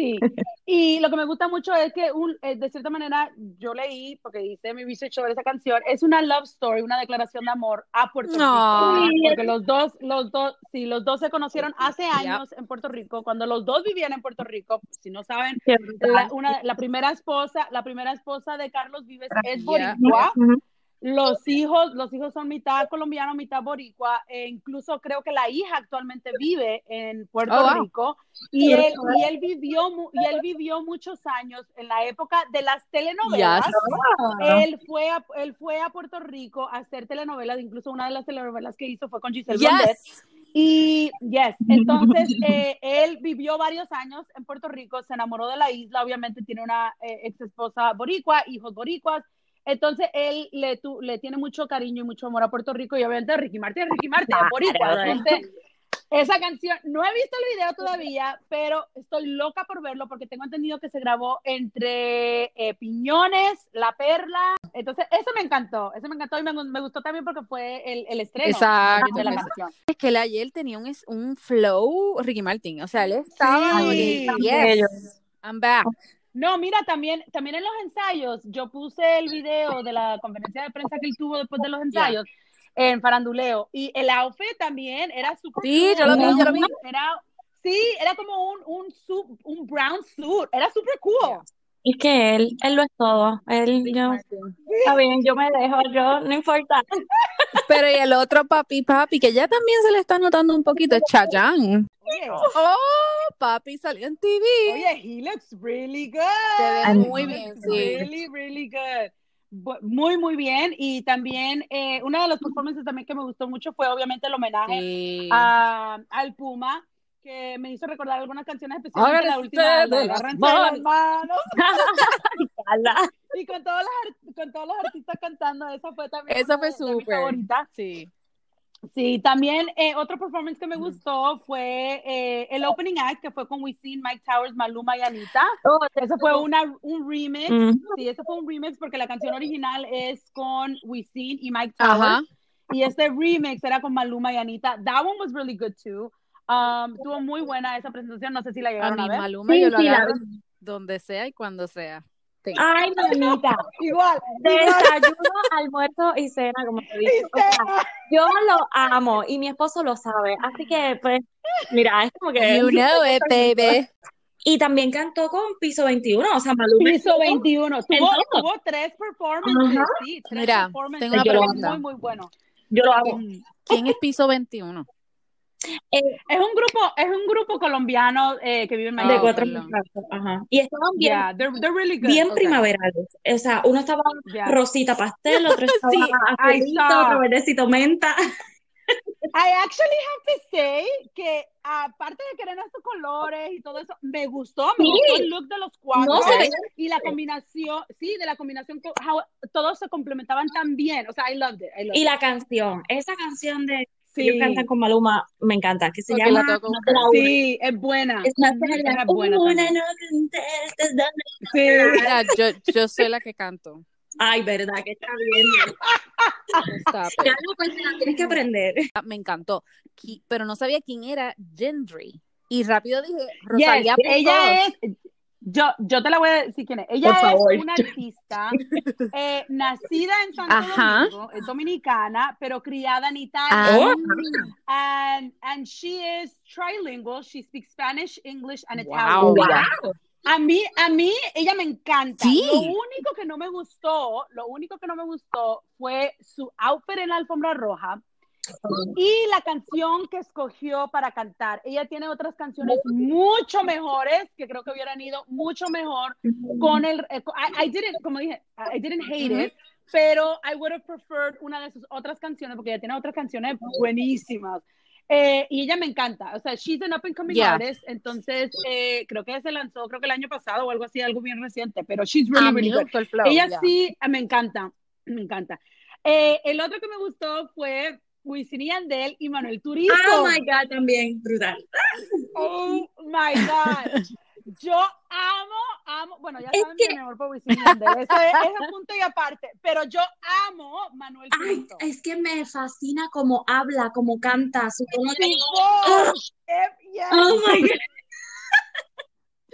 B: Sí, y lo que me gusta mucho es que un, eh, de cierta manera yo leí, porque hice mi research sobre esa canción, es una love story, una declaración de amor a Puerto Rico. Porque los dos, los dos, sí, los dos se conocieron hace años en Puerto Rico, cuando los dos vivían en Puerto Rico, si no saben, la, una, la primera esposa, la primera esposa de Carlos Vives es boricua. Los hijos, los hijos son mitad colombiano, mitad boricua, e incluso creo que la hija actualmente vive en Puerto oh, Rico. Y él, y él vivió y él vivió muchos años en la época de las telenovelas. Él fue a, él fue a Puerto Rico a hacer telenovelas, incluso una de las telenovelas que hizo fue con Giselle yes. Y, yes, entonces eh, él vivió varios años en Puerto Rico, se enamoró de la isla, obviamente tiene una eh, ex esposa boricua, hijos boricuas, entonces él le, tu, le tiene mucho cariño y mucho amor a Puerto Rico y obviamente Ricky Martin, Ricky Martin, por Entonces, esa canción, no he visto el video todavía, pero estoy loca por verlo porque tengo entendido que se grabó entre eh, Piñones, La Perla. Entonces, eso me encantó, eso me encantó y me, gustó también porque fue el, el estreno de la canción.
C: Es que él ayer tenía un, un flow Ricky Martin, o sea, él estaba... Sí, yes, I'm back.
B: No, mira, también, también en los ensayos, yo puse el video de la conferencia de prensa que él tuvo después de los ensayos en Faranduleo. Y el outfit también era súper
C: Sí, yo lo vi, yo lo vi.
B: Era, sí, era como un, un, un brown suit. Era súper cool.
A: Es que él, él lo es todo. Él, yo, está bien, yo me dejo, yo, no importa.
C: Pero y el otro papi, papi, que ya también se le está notando un poquito, es Chayanne. Oh, papi salió en TV.
B: Oye, he looks really good.
C: Se ve muy bien, sí.
B: Really, really good. Muy, muy bien. Y también eh, una de las performances también que me gustó mucho fue obviamente el homenaje a, al Puma, que me hizo recordar algunas canciones especiales de la última de las manos. y con todos, los, con todos los artistas cantando, esa fue también
C: esa fue súper
B: favorita.
C: Sí.
B: Sí, también eh, otro performance que me gustó fue eh, el opening act que fue con Wisin, Mike Towers, Maluma y Anita. Oh, eso fue una, un remix. Sí, eso fue un remix porque la canción original es con Wisin y Mike Towers. Y este remix era con Maluma y Anita. That one was really good too. Um, tuvo muy buena esa presentación. No sé si la llegaron a, a ver.
C: Maluma yo lo agarro donde sea y cuando sea.
A: Ay, mamita.
B: Igual.
A: Desayuno, almuerzo y cena, como te dije. yo lo amo y mi esposo lo sabe. Así que, pues, mira, es como que.
C: You know it, baby.
A: Y también cantó con Piso 21, o sea, Maluma.
B: Piso 21. Tuvo, tuvo tres performances. Sí, tres
C: Mira,
B: performances.
C: tengo una pregunta.
B: Muy, muy bueno.
A: Yo lo hago.
C: ¿Quién es Piso 21?
B: Eh, es un grupo, es un grupo colombiano eh, que vive en
A: Miami. De cuatro Ajá. Y estaban bien,
B: yeah, they're, they're really good.
A: bien okay. primaverales. O sea, uno estaba yeah. rosita pastel, otro estaba sí, azulito, otro verdecito menta.
B: I actually have to say que aparte de querer estos colores y todo eso, me gustó, me sí. gustó el look de los cuatro
A: no,
B: y la combinación, sí, de la combinación, how, todos se complementaban tan bien, o sea, I loved it. I loved
A: y
B: it.
A: la canción, esa canción de Sí. Ellos cantan con Maluma, me encanta, que se
C: Porque
A: llama
B: Sí, es buena.
A: Es una,
B: es buena
A: una no contestes, dame.
B: Sí.
C: Mira, yo, yo soy la que canto.
A: Ay, verdad que está bien. ya no, pues la tienes que aprender.
C: Me encantó, pero no sabía quién era Gendry. Y rápido dije, Rosalía
B: yes, ella es yo, yo te la voy a decir quién es. Ella es una artista eh, nacida en Santo
C: Ajá.
B: Domingo, es dominicana, pero criada en Italia.
C: Ah.
B: And, and she is trilingual. She speaks Spanish, English, and
C: wow.
B: Italian. Wow. A mí, a mí, ella me encanta.
C: Sí.
B: Lo único que no me gustó, lo único que no me gustó fue su outfit en la alfombra roja. Y la canción que escogió para cantar, ella tiene otras canciones mucho mejores que creo que hubieran ido mucho mejor con el. I, I didn't, como dije, I didn't hate it, pero I would have preferred una de sus otras canciones porque ella tiene otras canciones buenísimas. Eh, y ella me encanta, o sea, she's an up and coming
C: Yeah.
B: artist, entonces eh, creo que se lanzó, creo que el año pasado o algo así, algo bien reciente, pero she's really,
C: A mí
B: really good.
C: flow.
B: Ella
C: yeah.
B: sí, me encanta, me encanta. Eh, el otro que me gustó fue Wisin y Yandel y Manuel Turizo.
A: Oh my God, también, brutal.
B: Oh my God. Yo amo, amo, bueno, ya
A: Es
B: saben
A: que-
B: mi amor por Wisin y Yandel, ese es, es punto y aparte, pero yo amo Manuel
A: Ay,
B: Turizo.
A: es que me fascina cómo habla, cómo canta, su tono de
B: yes.
A: Oh my God.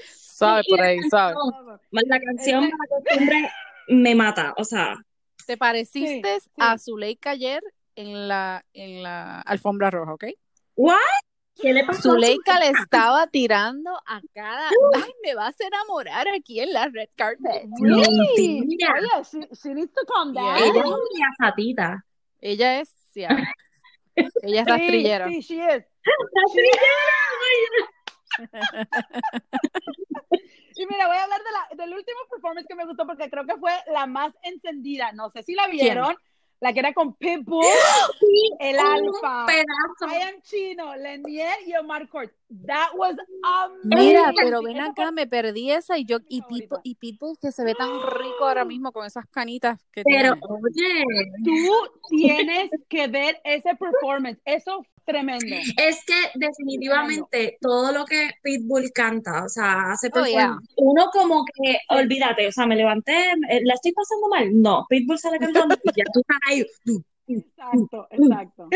C: Sabe por ahí, sabe.
A: La canción, la costumbre, me mata, o sea.
C: Te pareciste
B: Sí, sí.
C: a Zuleika ayer en la, en la alfombra roja, ¿ok?
A: ¿What? ¿Qué le pasó?
C: Zuleika le estaba tirando a cada. Ay, me vas a enamorar aquí en la red carpet.
B: Really?
A: Mentira.
B: Oye, she, she needs to calm down.
A: Ella es una satita.
C: Ella es. Ella es rastrillera.
B: Sí, sí, she is. Y mira, voy a hablar de la, del último performance que me gustó porque creo que fue la más encendida. No sé si la vieron. La que era con Pitbull, el alfa. Am Chino, Lenier y Omar Court. That was amazing.
C: Mira, pero ven acá, me perdí esa y yo, y. Pitbull, y Pitbull que se ve tan rico ahora mismo con esas canitas que
A: Pero,
C: tiene.
A: oye,
B: Tú tienes que ver ese performance. Eso es tremendo.
A: es que definitivamente todo lo que Pitbull canta, o sea, hace
C: Oh,
A: performance, uno como que, olvídate, o sea, me levanté, eh, ¿la estoy pasando mal? No, Pitbull sale cantando y ya tú estás ahí.
B: Exacto, exacto.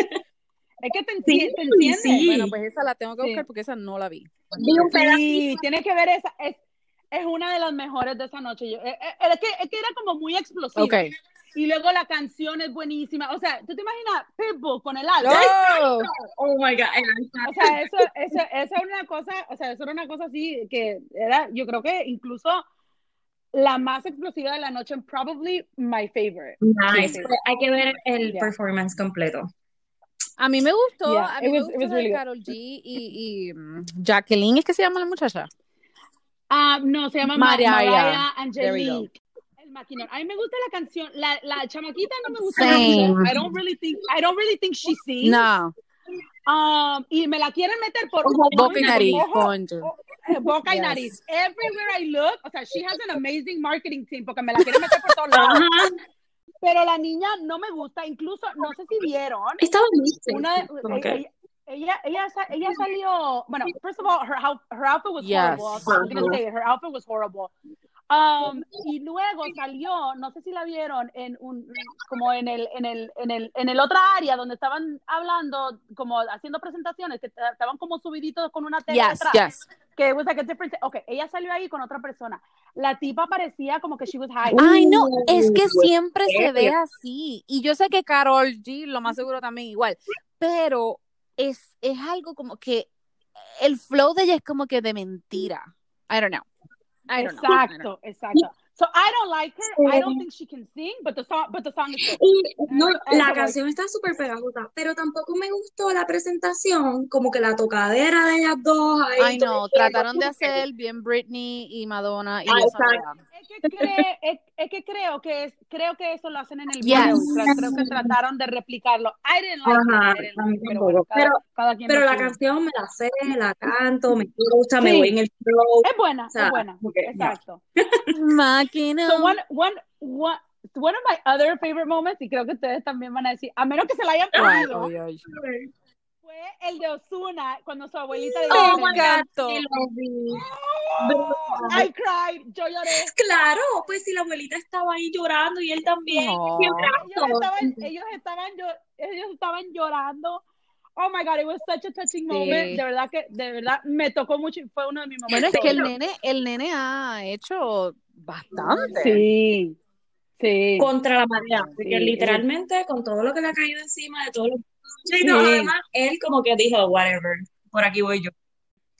B: Es que te, enti-
A: Sí,
B: te entiendes.
A: sí.
C: Bueno, pues esa la tengo que
B: Sí.
C: buscar porque esa no la vi.
A: Vi un pedacito.
B: Sí, tienes que ver esa. Es, es una de las mejores de esa noche. Yo, eh, eh, es, que, es que era como muy explosiva.
C: Ok.
B: Y luego la canción es buenísima. O sea, ¿tú te imaginas Pitbull con el alfa?
C: ¡Oh!
A: Oh my God.
B: O sea, eso, eso, eso era una cosa, o sea, eso era una cosa así que era, yo creo que incluso la más explosiva de la noche, probably my favorite.
A: Nice. Hay que ver el performance completo.
C: A mí me gustó, a mí me gustó Carol G y, y, mm, Jacqueline, ¿es que se llama la muchacha?
B: Ah, no, se llama María Angelique. El maquinón. A mí me gusta la canción, la, la chamaquita no me gusta. I don't really think, I don't really think she sings.
C: No.
B: Um, y me la quieren meter por
C: boca y nariz.
B: Eh, boca y nariz. Everywhere I look, o sea, she has an amazing marketing team porque me la quieren meter por todos lados. Pero la niña no me gusta, incluso, no sé si vieron.
A: Estaba
B: una, ella, ella, ella, ella, salió, bueno, first of all, her, her outfit was horrible. I was gonna say, her outfit was horrible. Um, y luego salió, no sé si la vieron, en un, como en el, en el, en el, en el otra área donde estaban hablando, como haciendo presentaciones, que estaban como subiditos con una tele
C: yes, Yes.
B: Que was like a different, ok, ella salió ahí con otra persona. La tipa parecía como que she was high.
C: Ay, no, es que siempre se ve así. Y yo sé que Carol G, lo más seguro también igual, pero es, es algo como que el flow de ella es como que de mentira. I don't know.
B: Exacto, exacto. So I don't like her. I don't think she can sing, but the song, but the song is
A: no, la canción está súper pegajosa, pero tampoco me gustó la presentación, como que la tocadera de ellas dos.
C: Ay, no, trataron de hacer bien Britney y Madonna y
B: es, que es, que creo que es, creo que eso lo hacen en el video. Creo que trataron de replicarlo. I didn't like
A: it, pero, la canción me la sé, la canto, me gusta, me voy en el flow.
B: Es buena, es buena. Exacto.
C: Máquina.
B: So one, one, one, one of my other favorite moments, y creo que ustedes también van a decir, a menos que se la hayan perdido, fue el de Osuna cuando su abuelita le
C: oh my gato.
B: I cried, yo lloré.
A: Claro, pues si la abuelita estaba ahí llorando y él también. Ellos,
B: estaban, ellos, estaban, ellos estaban llorando. Oh my God, it was such a touching moment. De verdad que, de verdad, me tocó mucho y fue uno de mis momentos.
C: Bueno, es que el nene, el nene ha hecho bastante.
B: Sí. Sí.
A: Contra la marea, porque literalmente con todo lo que le ha caído encima de todo lo todo lo demás, él como que dijo, whatever, por aquí voy yo.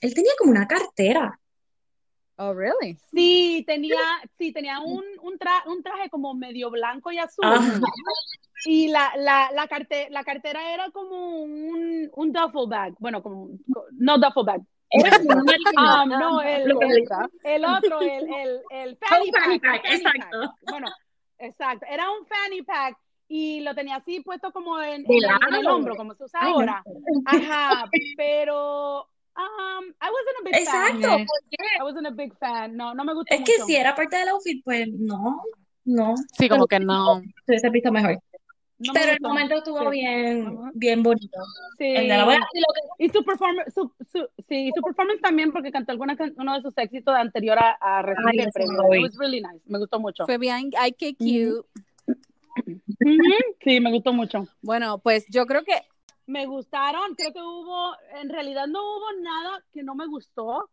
A: Él tenía como una cartera.
C: Oh, really?
B: Sí, tenía, sí, tenía un, un, un traje como medio blanco y azul. Y la, la, la, la cartera era como un, un duffel bag. Bueno, como, no duffel bag. Um, no, el, el, otro, el, el, el fanny, pack,
A: Exacto.
B: Bueno, exacto. Era un fanny pack y lo tenía así puesto como en, en, el hombro, como se usa ahora. Ajá, pero Um, I wasn't a big
A: Exacto,
B: fan. I wasn't a big fan. No, no me gustó.
A: Es que si era parte del outfit, pues no, no.
C: Sí, como que no.
A: Se hubiese visto mejor. Pero el momento estuvo bien, bien bonito. Sí. El de la
B: Y su performance, su, su, sí, su performance también porque cantó alguna uno de sus éxitos anterior a, a recibir el premio. It was really nice. Me gustó mucho.
C: Fue bien IKQ.
B: Sí, me gustó mucho.
C: Bueno, pues yo creo que
B: me gustaron, creo que hubo, en realidad no hubo nada que no me gustó.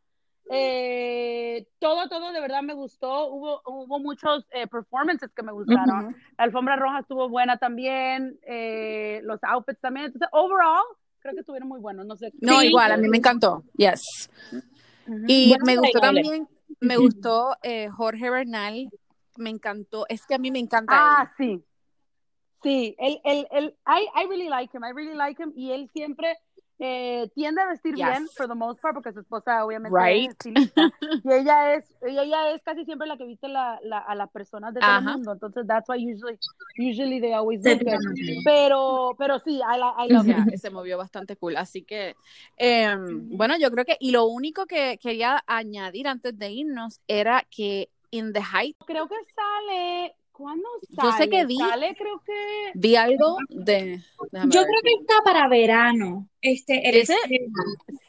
B: Eh, todo, todo de verdad me gustó. Hubo, hubo muchos eh, performances que me gustaron. La alfombra roja estuvo buena también, eh, los outfits también. Entonces, overall, creo que estuvieron muy buenos. No sé.
C: No, igual, a mí me encantó. Yes. Y me gustó también, me gustó Jorge Bernal. Me encantó. Es que a mí me encanta.
B: Ah, sí. Sí, él, él, él, I, I really like him, I really like him, y él siempre eh, tiende a vestir bien, for the most part, porque su esposa obviamente
C: right.
B: es y ella es, ella es casi siempre la que viste la, la, a las personas de todo el mundo, entonces that's why usually, usually they always look good. Pero, pero sí, I, I love
C: yeah, Se movió bastante cool, así que, eh, bueno, yo creo que, y lo único que quería añadir antes de irnos era que In the Height.
B: Creo que sale ¿Cuándo sale?
C: Yo sé que vi.
B: Sale, creo que.
C: Vi algo de.
A: Yo creo que está para verano. Este,
B: ¿Ese?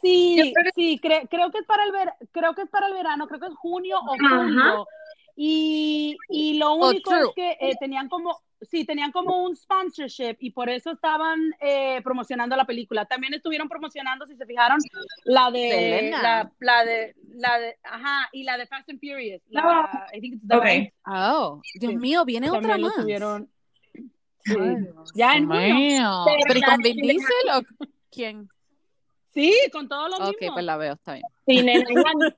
B: Sí, sí, creo que es para el ver, creo que es para el verano, creo que es junio o julio. Y, y lo oh, único es que eh, tenían como, sí, tenían como un sponsorship y por eso estaban eh, promocionando la película. También estuvieron promocionando, si se fijaron, la de, la, la, de, la de, ajá, y la de Fast and Furious. La, I think it's the
C: okay. Oh, Dios mío, viene otra más.
B: Estuvieron, sí. ya en junio.
C: ¿Pero con Vin Diesel o quién?
B: Sí, con todos los
C: Ok, pues la veo, está bien.
A: Sí, la,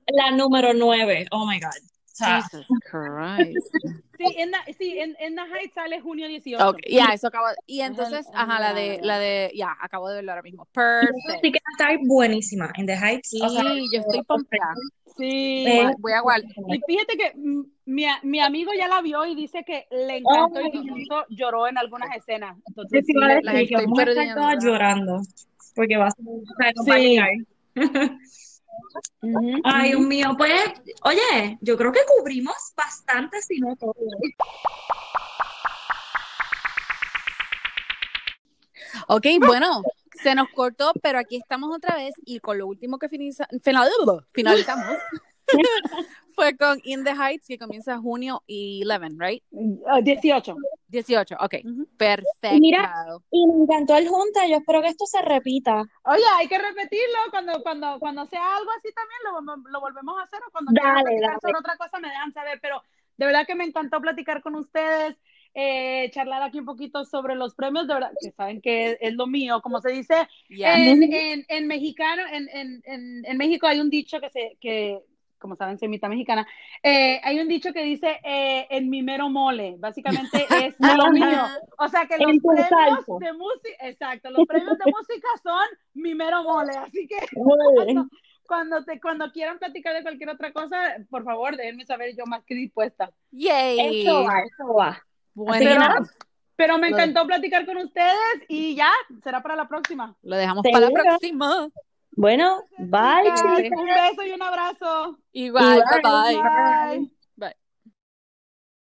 A: la número nueve. Oh my God.
C: Jesus Christ.
B: Sí, en, la, sí, en, en The Heights sale junio 18.
C: Okay, ya, eso acabo. Y entonces, ajá, la de, la de, ya, acabo de verlo ahora mismo. Perfecto.
A: Sí que estar buenísima en The Heights.
C: Sí, yo estoy pompeada.
B: Sí.
C: Voy, voy a guardar.
B: Y fíjate que mi, mi amigo ya la vio y dice que le encantó
A: Oh.
B: y que incluso lloró en algunas escenas. Entonces,
A: Sí,
B: sí,
A: va a
B: le-
A: decir
C: las
A: que
C: estoy
A: estar
C: perdiendo.
A: llorando. Porque va a ser, o sea, a
B: Sí.
A: Ay, Dios mío, pues, oye, yo creo que cubrimos bastante, si no todo.
C: Ok, bueno, se nos cortó, pero aquí estamos otra vez y con lo último que finaliza- final- finalizamos fue con In the Heights, que comienza junio y 11, right?
B: Ah, 18.
C: 18, ok,
B: Ujú.
C: perfecto.
A: Mira, Y me encantó el junta, yo espero que esto se repita.
B: Oye, hay que repetirlo cuando, cuando, cuando sea algo así también lo, volvemos- lo volvemos a hacer o cuando
A: Dale,
B: platicar
A: dale.
B: sobre otra cosa me dejan saber, pero de verdad que me encantó platicar con ustedes, eh, charlar aquí un poquito sobre los premios, de verdad que saben que es, es lo mío, como se dice
C: Yeah.
B: en, en, en mexicano, en, en, en, en México hay un dicho que se, que, como saben, soy mitad mexicana, eh, hay un dicho que dice eh, en mi mero mole, básicamente es lo mío. O sea que los premios
A: salsa.
B: de música, exacto, los premios de música son mi mero mole, así que cuando te, cuando quieran platicar de cualquier otra cosa, por favor, déjenme saber yo más que dispuesta.
C: Yay.
A: Eso va, eso va.
C: Bueno.
B: Pero me encantó platicar con ustedes y ya, será para la próxima.
C: lo dejamos para la próxima.
A: Bueno, bye, Chicas.
B: Un beso y un abrazo.
C: Igual,
A: Igual.
C: bye bye.
B: Bye.